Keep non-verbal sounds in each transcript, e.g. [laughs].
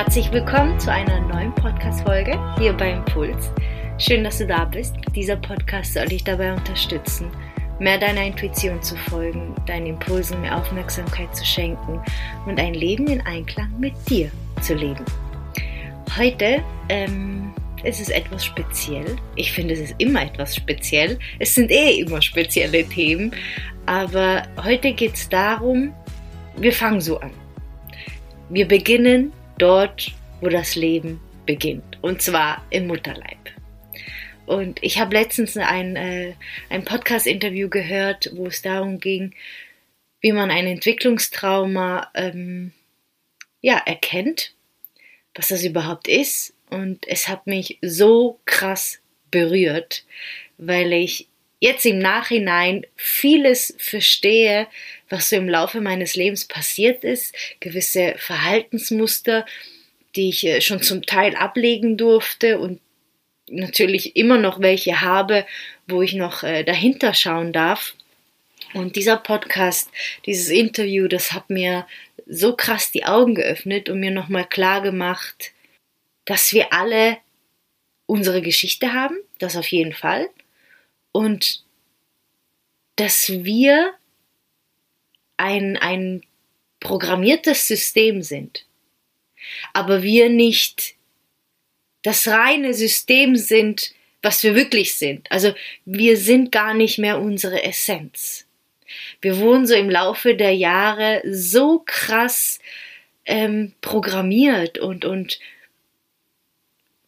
Herzlich willkommen zu einer neuen Podcast-Folge hier bei Impuls. Schön, dass du da bist. Dieser Podcast soll dich dabei unterstützen, mehr deiner Intuition zu folgen, deinen Impulsen mehr Aufmerksamkeit zu schenken und ein Leben in Einklang mit dir zu leben. Heute ähm, ist es etwas speziell. Ich finde, es ist immer etwas speziell. Es sind eh immer spezielle Themen. Aber heute geht es darum, wir fangen so an. Wir beginnen dort, wo das Leben beginnt. Und zwar im Mutterleib. Und ich habe letztens ein, äh, ein Podcast-Interview gehört, wo es darum ging, wie man ein Entwicklungstrauma ähm, ja, erkennt, was das überhaupt ist. Und es hat mich so krass berührt, weil ich jetzt im Nachhinein vieles verstehe, was so im Laufe meines Lebens passiert ist, gewisse Verhaltensmuster, die ich äh, schon zum Teil ablegen durfte und natürlich immer noch welche habe, wo ich noch äh, dahinter schauen darf. Und dieser Podcast, dieses Interview, das hat mir so krass die Augen geöffnet und mir nochmal klar gemacht, dass wir alle unsere Geschichte haben, das auf jeden Fall, und dass wir ein, ein programmiertes System sind, aber wir nicht das reine System sind, was wir wirklich sind. Also wir sind gar nicht mehr unsere Essenz. Wir wurden so im Laufe der Jahre so krass ähm, programmiert und, und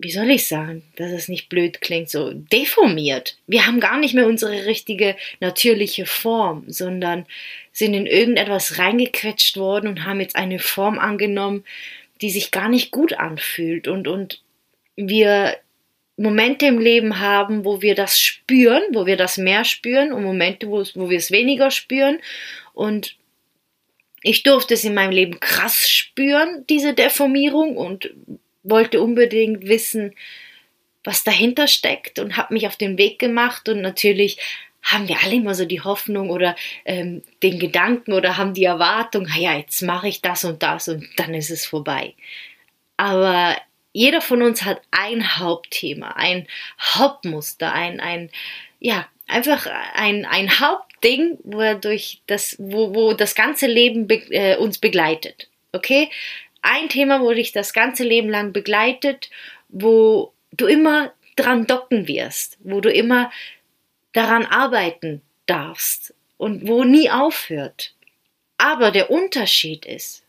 wie soll ich sagen, dass es nicht blöd klingt, so deformiert. Wir haben gar nicht mehr unsere richtige natürliche Form, sondern sind in irgendetwas reingequetscht worden und haben jetzt eine Form angenommen, die sich gar nicht gut anfühlt und, und wir Momente im Leben haben, wo wir das spüren, wo wir das mehr spüren und Momente, wo, wo wir es weniger spüren und ich durfte es in meinem Leben krass spüren, diese Deformierung und wollte unbedingt wissen, was dahinter steckt und habe mich auf den Weg gemacht und natürlich haben wir alle immer so die Hoffnung oder ähm, den Gedanken oder haben die Erwartung, ja, jetzt mache ich das und das und dann ist es vorbei. Aber jeder von uns hat ein Hauptthema, ein Hauptmuster, ein, ein, ja, einfach ein, ein Hauptding, wo durch das, wo, wo das ganze Leben be äh, uns begleitet. Okay? Ein Thema, wo dich das ganze Leben lang begleitet, wo du immer dran docken wirst, wo du immer daran arbeiten darfst und wo nie aufhört. Aber der Unterschied ist,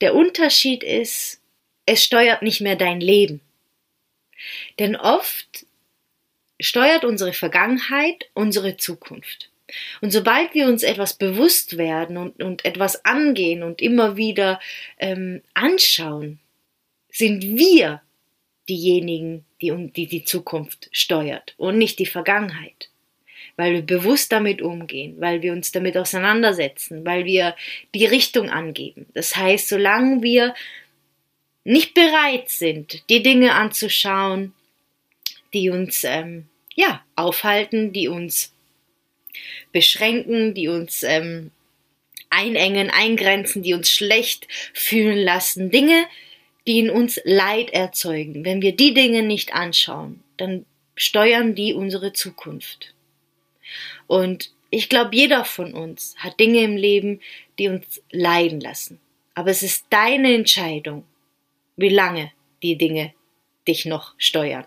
der Unterschied ist, es steuert nicht mehr dein Leben. Denn oft steuert unsere Vergangenheit unsere Zukunft. Und sobald wir uns etwas bewusst werden und, und etwas angehen und immer wieder ähm, anschauen, sind wir diejenigen, die, die die Zukunft steuert und nicht die Vergangenheit. Weil wir bewusst damit umgehen, weil wir uns damit auseinandersetzen, weil wir die Richtung angeben. Das heißt, solange wir nicht bereit sind, die Dinge anzuschauen, die uns ähm, ja aufhalten, die uns beschränken, die uns ähm, einengen, eingrenzen, die uns schlecht fühlen lassen, Dinge, die in uns Leid erzeugen. Wenn wir die Dinge nicht anschauen, dann steuern die unsere Zukunft. Und ich glaube, jeder von uns hat Dinge im Leben, die uns leiden lassen. Aber es ist deine Entscheidung, wie lange die Dinge dich noch steuern.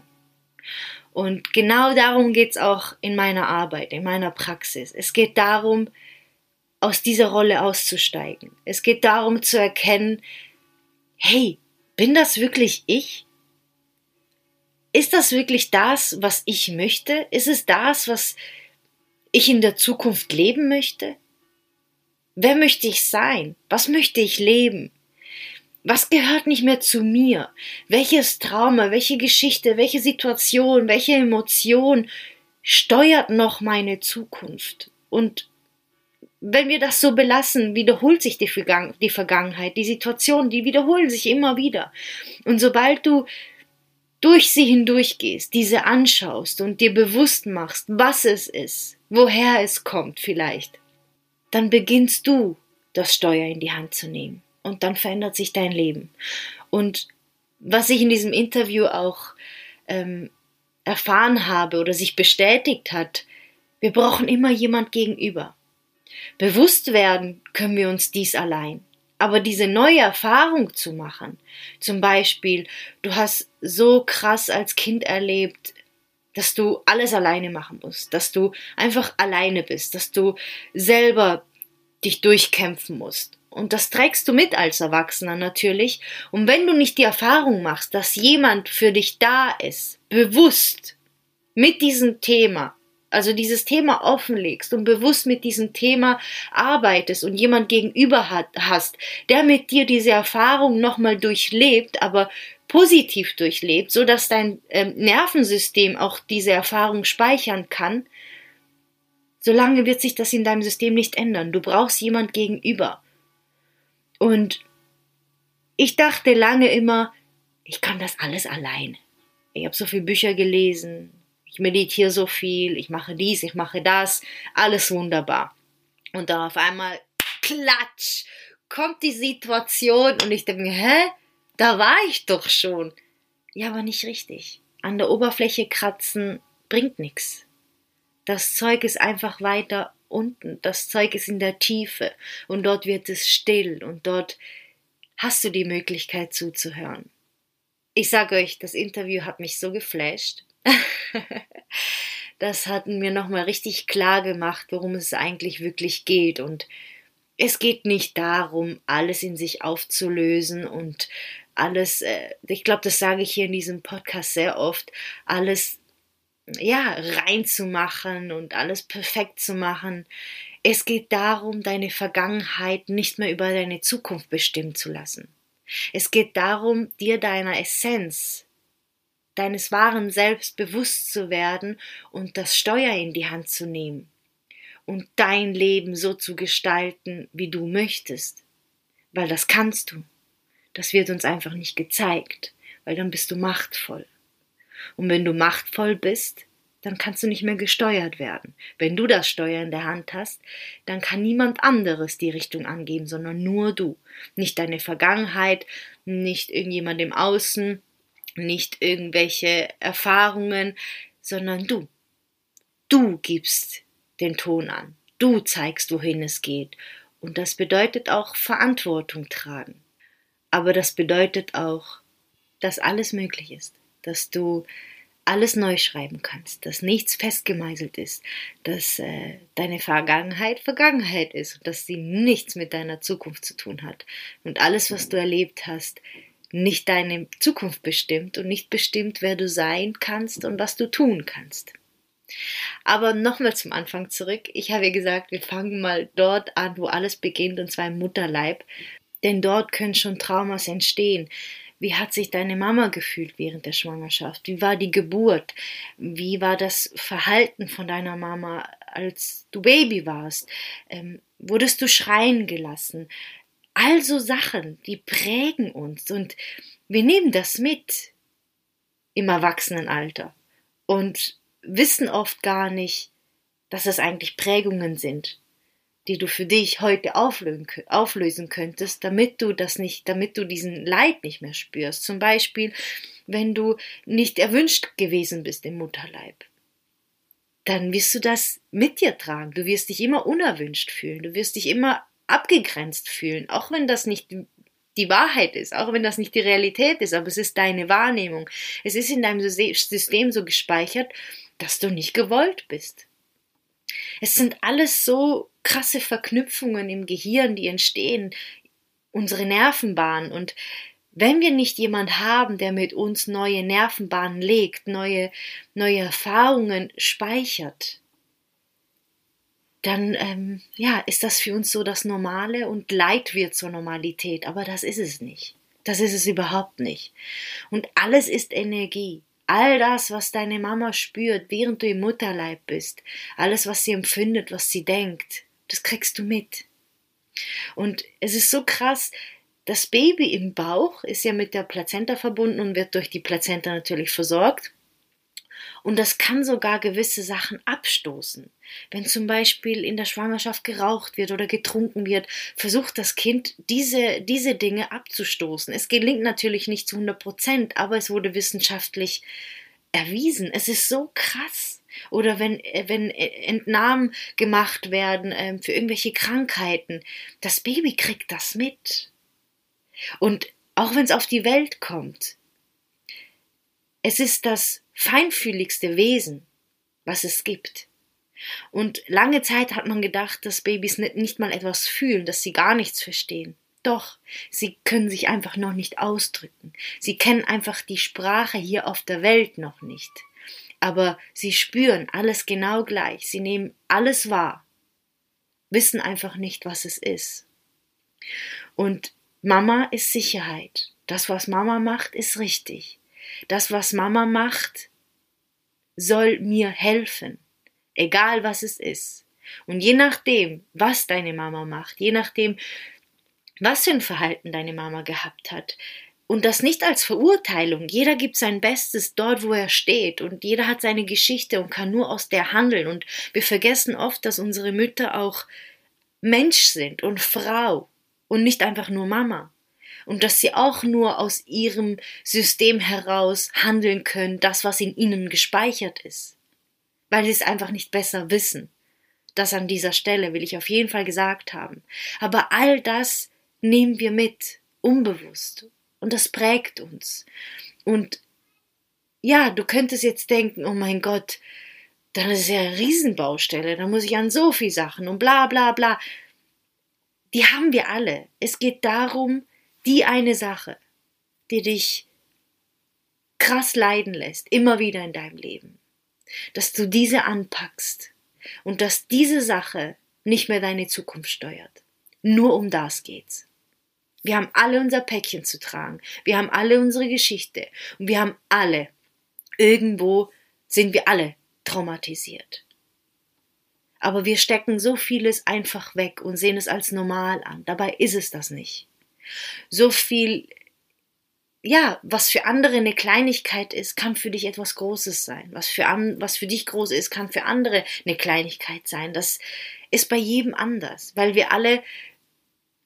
Und genau darum geht's auch in meiner Arbeit, in meiner Praxis. Es geht darum, aus dieser Rolle auszusteigen. Es geht darum zu erkennen, hey, bin das wirklich ich? Ist das wirklich das, was ich möchte? Ist es das, was ich in der Zukunft leben möchte? Wer möchte ich sein? Was möchte ich leben? Was gehört nicht mehr zu mir? Welches Trauma, welche Geschichte, welche Situation, welche Emotion steuert noch meine Zukunft? Und wenn wir das so belassen, wiederholt sich die, Vergangen die Vergangenheit, die Situationen, die wiederholen sich immer wieder. Und sobald du durch sie hindurchgehst, diese anschaust und dir bewusst machst, was es ist, woher es kommt vielleicht, dann beginnst du das Steuer in die Hand zu nehmen und dann verändert sich dein Leben. Und was ich in diesem Interview auch ähm, erfahren habe oder sich bestätigt hat, wir brauchen immer jemand gegenüber. Bewusst werden können wir uns dies allein. Aber diese neue Erfahrung zu machen, zum Beispiel, du hast so krass als Kind erlebt, dass du alles alleine machen musst, dass du einfach alleine bist, dass du selber dich durchkämpfen musst. Und das trägst du mit als Erwachsener natürlich. Und wenn du nicht die Erfahrung machst, dass jemand für dich da ist, bewusst mit diesem Thema, also dieses Thema offenlegst und bewusst mit diesem Thema arbeitest und jemand gegenüber hat, hast, der mit dir diese Erfahrung nochmal durchlebt, aber positiv durchlebt, so dass dein ähm, Nervensystem auch diese Erfahrung speichern kann, solange wird sich das in deinem System nicht ändern. Du brauchst jemand gegenüber. Und ich dachte lange immer, ich kann das alles alleine. Ich habe so viele Bücher gelesen, ich meditiere so viel, ich mache dies, ich mache das, alles wunderbar. Und dann auf einmal, klatsch, kommt die Situation und ich denke hä? Da war ich doch schon. Ja, aber nicht richtig. An der Oberfläche kratzen bringt nichts. Das Zeug ist einfach weiter unten. Das Zeug ist in der Tiefe und dort wird es still und dort hast du die Möglichkeit zuzuhören. Ich sage euch, das Interview hat mich so geflasht. [laughs] das hat mir nochmal richtig klar gemacht, worum es eigentlich wirklich geht. Und es geht nicht darum, alles in sich aufzulösen und alles, äh, ich glaube, das sage ich hier in diesem Podcast sehr oft, alles ja, reinzumachen und alles perfekt zu machen. Es geht darum, deine Vergangenheit nicht mehr über deine Zukunft bestimmen zu lassen. Es geht darum, dir deiner Essenz, deines wahren Selbst bewusst zu werden und das Steuer in die Hand zu nehmen und dein Leben so zu gestalten, wie du möchtest. Weil das kannst du. Das wird uns einfach nicht gezeigt, weil dann bist du machtvoll. Und wenn du machtvoll bist, dann kannst du nicht mehr gesteuert werden. Wenn du das Steuer in der Hand hast, dann kann niemand anderes die Richtung angeben, sondern nur du. Nicht deine Vergangenheit, nicht irgendjemand im Außen, nicht irgendwelche Erfahrungen, sondern du. Du gibst den Ton an. Du zeigst, wohin es geht. Und das bedeutet auch Verantwortung tragen. Aber das bedeutet auch, dass alles möglich ist, dass du alles neu schreiben kannst, dass nichts festgemeißelt ist, dass äh, deine Vergangenheit Vergangenheit ist und dass sie nichts mit deiner Zukunft zu tun hat. Und alles, was du erlebt hast, nicht deine Zukunft bestimmt und nicht bestimmt, wer du sein kannst und was du tun kannst. Aber nochmal zum Anfang zurück. Ich habe gesagt, wir fangen mal dort an, wo alles beginnt, und zwar im Mutterleib. Denn dort können schon Traumas entstehen. Wie hat sich deine Mama gefühlt während der Schwangerschaft? Wie war die Geburt? Wie war das Verhalten von deiner Mama, als du Baby warst? Ähm, wurdest du schreien gelassen? Also Sachen, die prägen uns und wir nehmen das mit im Erwachsenenalter und wissen oft gar nicht, dass es eigentlich Prägungen sind, die du für dich heute auflösen könntest, damit du das nicht, damit du diesen Leid nicht mehr spürst. Zum Beispiel, wenn du nicht erwünscht gewesen bist im Mutterleib dann wirst du das mit dir tragen. Du wirst dich immer unerwünscht fühlen. Du wirst dich immer abgegrenzt fühlen, auch wenn das nicht die Wahrheit ist, auch wenn das nicht die Realität ist, aber es ist deine Wahrnehmung. Es ist in deinem System so gespeichert, dass du nicht gewollt bist. Es sind alles so krasse Verknüpfungen im Gehirn, die entstehen, unsere Nervenbahnen und wenn wir nicht jemand haben, der mit uns neue Nervenbahnen legt, neue, neue Erfahrungen speichert, dann ähm, ja, ist das für uns so das Normale und Leid wird zur Normalität. Aber das ist es nicht. Das ist es überhaupt nicht. Und alles ist Energie. All das, was deine Mama spürt, während du im Mutterleib bist, alles, was sie empfindet, was sie denkt, das kriegst du mit. Und es ist so krass, das Baby im Bauch ist ja mit der Plazenta verbunden und wird durch die Plazenta natürlich versorgt. Und das kann sogar gewisse Sachen abstoßen. Wenn zum Beispiel in der Schwangerschaft geraucht wird oder getrunken wird, versucht das Kind diese, diese Dinge abzustoßen. Es gelingt natürlich nicht zu 100 Prozent, aber es wurde wissenschaftlich erwiesen. Es ist so krass. Oder wenn, wenn Entnahmen gemacht werden äh, für irgendwelche Krankheiten, das Baby kriegt das mit. Und auch wenn es auf die Welt kommt, es ist das feinfühligste Wesen, was es gibt. Und lange Zeit hat man gedacht, dass Babys nicht, nicht mal etwas fühlen, dass sie gar nichts verstehen. Doch, sie können sich einfach noch nicht ausdrücken. Sie kennen einfach die Sprache hier auf der Welt noch nicht. Aber sie spüren alles genau gleich. Sie nehmen alles wahr. Wissen einfach nicht, was es ist. Und Mama ist Sicherheit. Das, was Mama macht, ist richtig. Das, was Mama macht, soll mir helfen, egal was es ist. Und je nachdem, was deine Mama macht, je nachdem, was für ein Verhalten deine Mama gehabt hat, und das nicht als Verurteilung. Jeder gibt sein Bestes dort, wo er steht, und jeder hat seine Geschichte und kann nur aus der handeln. Und wir vergessen oft, dass unsere Mütter auch Mensch sind und Frau und nicht einfach nur Mama und dass sie auch nur aus ihrem System heraus handeln können, das, was in ihnen gespeichert ist, weil sie es einfach nicht besser wissen. Das an dieser Stelle will ich auf jeden Fall gesagt haben. Aber all das nehmen wir mit, unbewusst, und das prägt uns. Und ja, du könntest jetzt denken, oh mein Gott, dann ist ja eine Riesenbaustelle, da muss ich an so viel Sachen und bla bla bla. Die haben wir alle. Es geht darum, die eine Sache, die dich krass leiden lässt, immer wieder in deinem Leben, dass du diese anpackst und dass diese Sache nicht mehr deine Zukunft steuert. Nur um das geht's. Wir haben alle unser Päckchen zu tragen. Wir haben alle unsere Geschichte. Und wir haben alle, irgendwo sind wir alle traumatisiert. Aber wir stecken so vieles einfach weg und sehen es als normal an. Dabei ist es das nicht so viel, ja, was für andere eine Kleinigkeit ist, kann für dich etwas Großes sein. Was für, an, was für dich groß ist, kann für andere eine Kleinigkeit sein. Das ist bei jedem anders, weil wir alle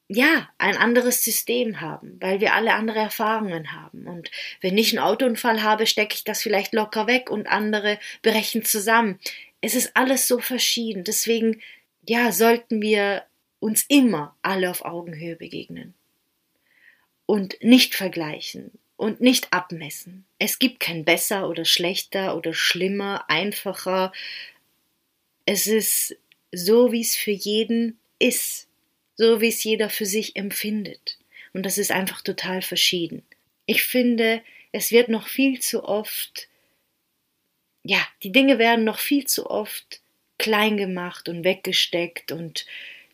ja, ein anderes System haben, weil wir alle andere Erfahrungen haben. Und wenn ich einen Autounfall habe, stecke ich das vielleicht locker weg und andere brechen zusammen. Es ist alles so verschieden. Deswegen, ja, sollten wir uns immer alle auf Augenhöhe begegnen und nicht vergleichen und nicht abmessen. Es gibt kein besser oder schlechter oder schlimmer, einfacher. Es ist so, wie es für jeden ist, so wie es jeder für sich empfindet. Und das ist einfach total verschieden. Ich finde, es wird noch viel zu oft, ja, die Dinge werden noch viel zu oft klein gemacht und weggesteckt und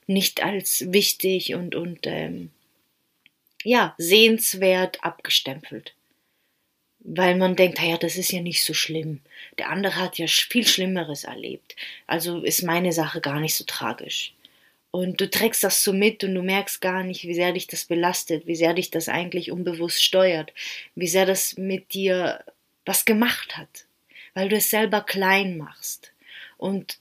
nicht als wichtig und, und ähm, ja, sehenswert abgestempelt. Weil man denkt, ja, das ist ja nicht so schlimm. Der andere hat ja viel Schlimmeres erlebt. Also ist meine Sache gar nicht so tragisch. Und du trägst das so mit und du merkst gar nicht, wie sehr dich das belastet, wie sehr dich das eigentlich unbewusst steuert, wie sehr das mit dir was gemacht hat, weil du es selber klein machst und,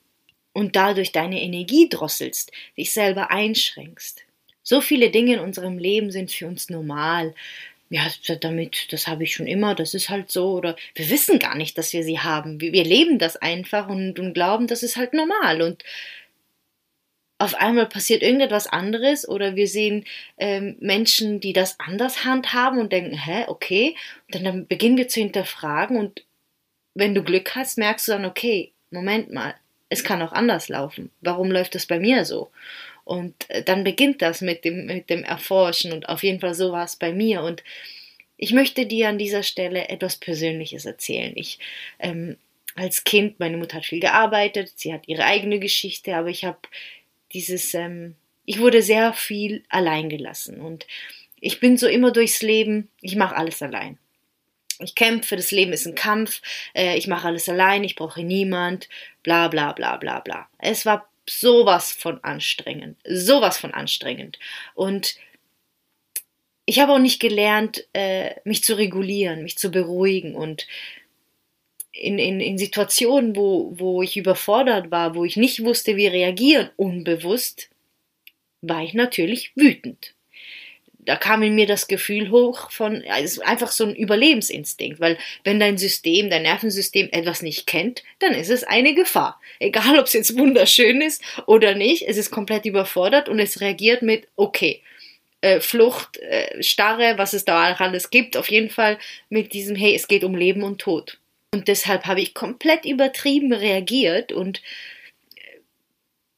und dadurch deine Energie drosselst, dich selber einschränkst. So viele Dinge in unserem Leben sind für uns normal. Ja, damit, das habe ich schon immer, das ist halt so. Oder wir wissen gar nicht, dass wir sie haben. Wir, leben das einfach und, und glauben, das ist halt normal. Und auf einmal passiert irgendetwas anderes oder wir sehen ähm, Menschen, die das anders handhaben und denken, hä, okay. Und dann, dann beginnen wir zu hinterfragen und wenn du Glück hast, merkst du dann, okay, Moment mal, es kann auch anders laufen. Warum läuft das bei mir so? Und äh, dann beginnt das mit dem, mit dem Erforschen und auf jeden Fall so war es bei mir. Und ich möchte dir an dieser Stelle etwas Persönliches erzählen. Ich ähm, als Kind, meine Mutter hat viel gearbeitet, sie hat ihre eigene Geschichte, aber ich habe dieses, ähm, ich wurde sehr viel allein gelassen und ich bin so immer durchs Leben, ich mache alles allein. Ich kämpfe, das Leben ist ein Kampf, äh, ich mache alles allein, ich brauche niemand, bla bla bla bla bla. Es war sowas von anstrengend, sowas von anstrengend. Und ich habe auch nicht gelernt, äh, mich zu regulieren, mich zu beruhigen und in, in, in Situationen, wo, wo ich überfordert war, wo ich nicht wusste, wie reagieren, unbewusst, war ich natürlich wütend. Da kam in mir das Gefühl hoch von, ist einfach so ein Überlebensinstinkt, weil wenn dein System, dein Nervensystem etwas nicht kennt, dann ist es eine Gefahr. Egal, ob es jetzt wunderschön ist oder nicht, es ist komplett überfordert und es reagiert mit, okay, äh, Flucht, äh, Starre, was es da alles gibt, auf jeden Fall mit diesem, hey, es geht um Leben und Tod. Und deshalb habe ich komplett übertrieben reagiert und äh,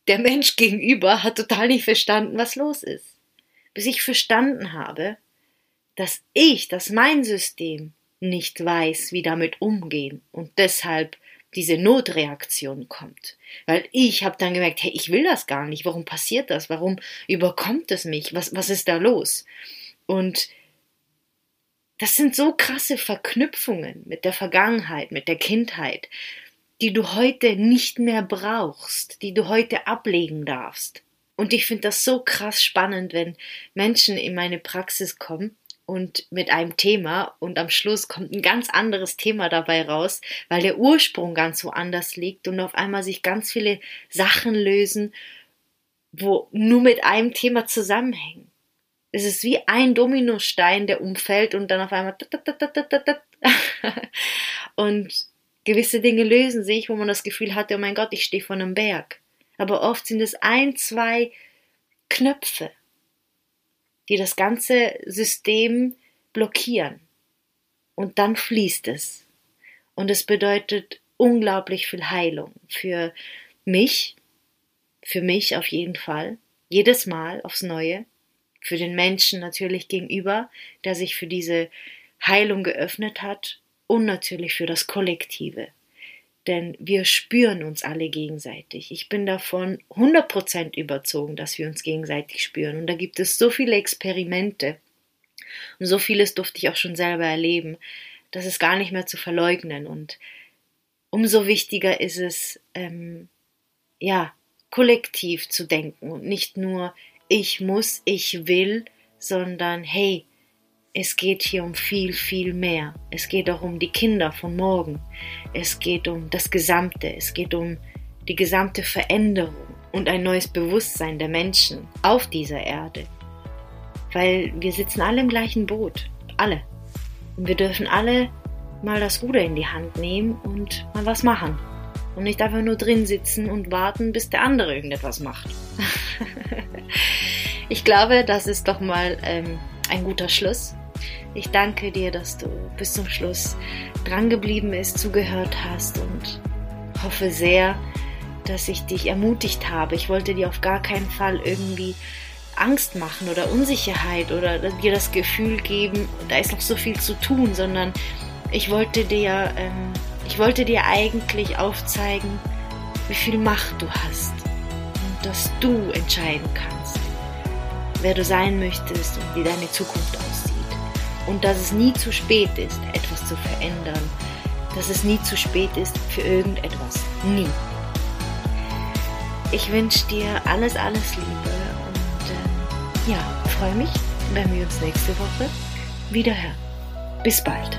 der Mensch gegenüber hat total nicht verstanden, was los ist. Bis ich verstanden habe, dass ich, dass mein System nicht weiß, wie damit umgehen und deshalb diese Notreaktion kommt. Weil ich habe dann gemerkt, hey, ich will das gar nicht. Warum passiert das? Warum überkommt es mich? Was, was ist da los? Und das sind so krasse Verknüpfungen mit der Vergangenheit, mit der Kindheit, die du heute nicht mehr brauchst, die du heute ablegen darfst. Und ich finde das so krass spannend, wenn Menschen in meine Praxis kommen und mit einem Thema und am Schluss kommt ein ganz anderes Thema dabei raus, weil der Ursprung ganz woanders liegt und auf einmal sich ganz viele Sachen lösen, wo nur mit einem Thema zusammenhängen. Es ist wie ein Dominostein, der umfällt und dann auf einmal [laughs] und gewisse Dinge lösen sich, wo man das Gefühl hatte, oh mein Gott, ich stehe vor einem Berg. Aber oft sind es ein, zwei Knöpfe, die das ganze System blockieren. Und dann fließt es. Und es bedeutet unglaublich viel Heilung für mich, für mich auf jeden Fall, jedes Mal aufs Neue für den Menschen natürlich gegenüber, der sich für diese Heilung geöffnet hat und natürlich für das Kollektive. Denn wir spüren uns alle gegenseitig. Ich bin davon 100% überzogen, dass wir uns gegenseitig spüren. Und da gibt es so viele Experimente. Und so vieles durfte ich auch schon selber erleben. Das ist gar nicht mehr zu verleugnen. Und umso wichtiger ist es, ähm, ja, kollektiv zu denken und nicht nur ich muss, ich will, sondern hey, es geht hier um viel, viel mehr. Es geht auch um die Kinder von morgen. Es geht um das Gesamte. Es geht um die gesamte Veränderung und ein neues Bewusstsein der Menschen auf dieser Erde. Weil wir sitzen alle im gleichen Boot. Alle. Und wir dürfen alle mal das Ruder in die Hand nehmen und mal was machen. Und nicht einfach nur drin sitzen und warten, bis der andere irgendetwas macht. [laughs] ich glaube, das ist doch mal ähm, ein guter Schluss. Ich danke dir, dass du bis zum Schluss drangeblieben bist, zugehört hast und hoffe sehr, dass ich dich ermutigt habe. Ich wollte dir auf gar keinen Fall irgendwie Angst machen oder Unsicherheit oder dir das Gefühl geben, da ist noch so viel zu tun, sondern ich wollte dir, ähm, ich wollte dir eigentlich aufzeigen, wie viel Macht du hast und dass du entscheiden kannst, wer du sein möchtest und wie deine Zukunft aussieht. Und dass es nie zu spät ist, etwas zu verändern. Dass es nie zu spät ist für irgendetwas. Nie. Ich wünsche dir alles, alles Liebe und äh, ja, freue mich, wenn wir uns nächste Woche wieder hören. Bis bald.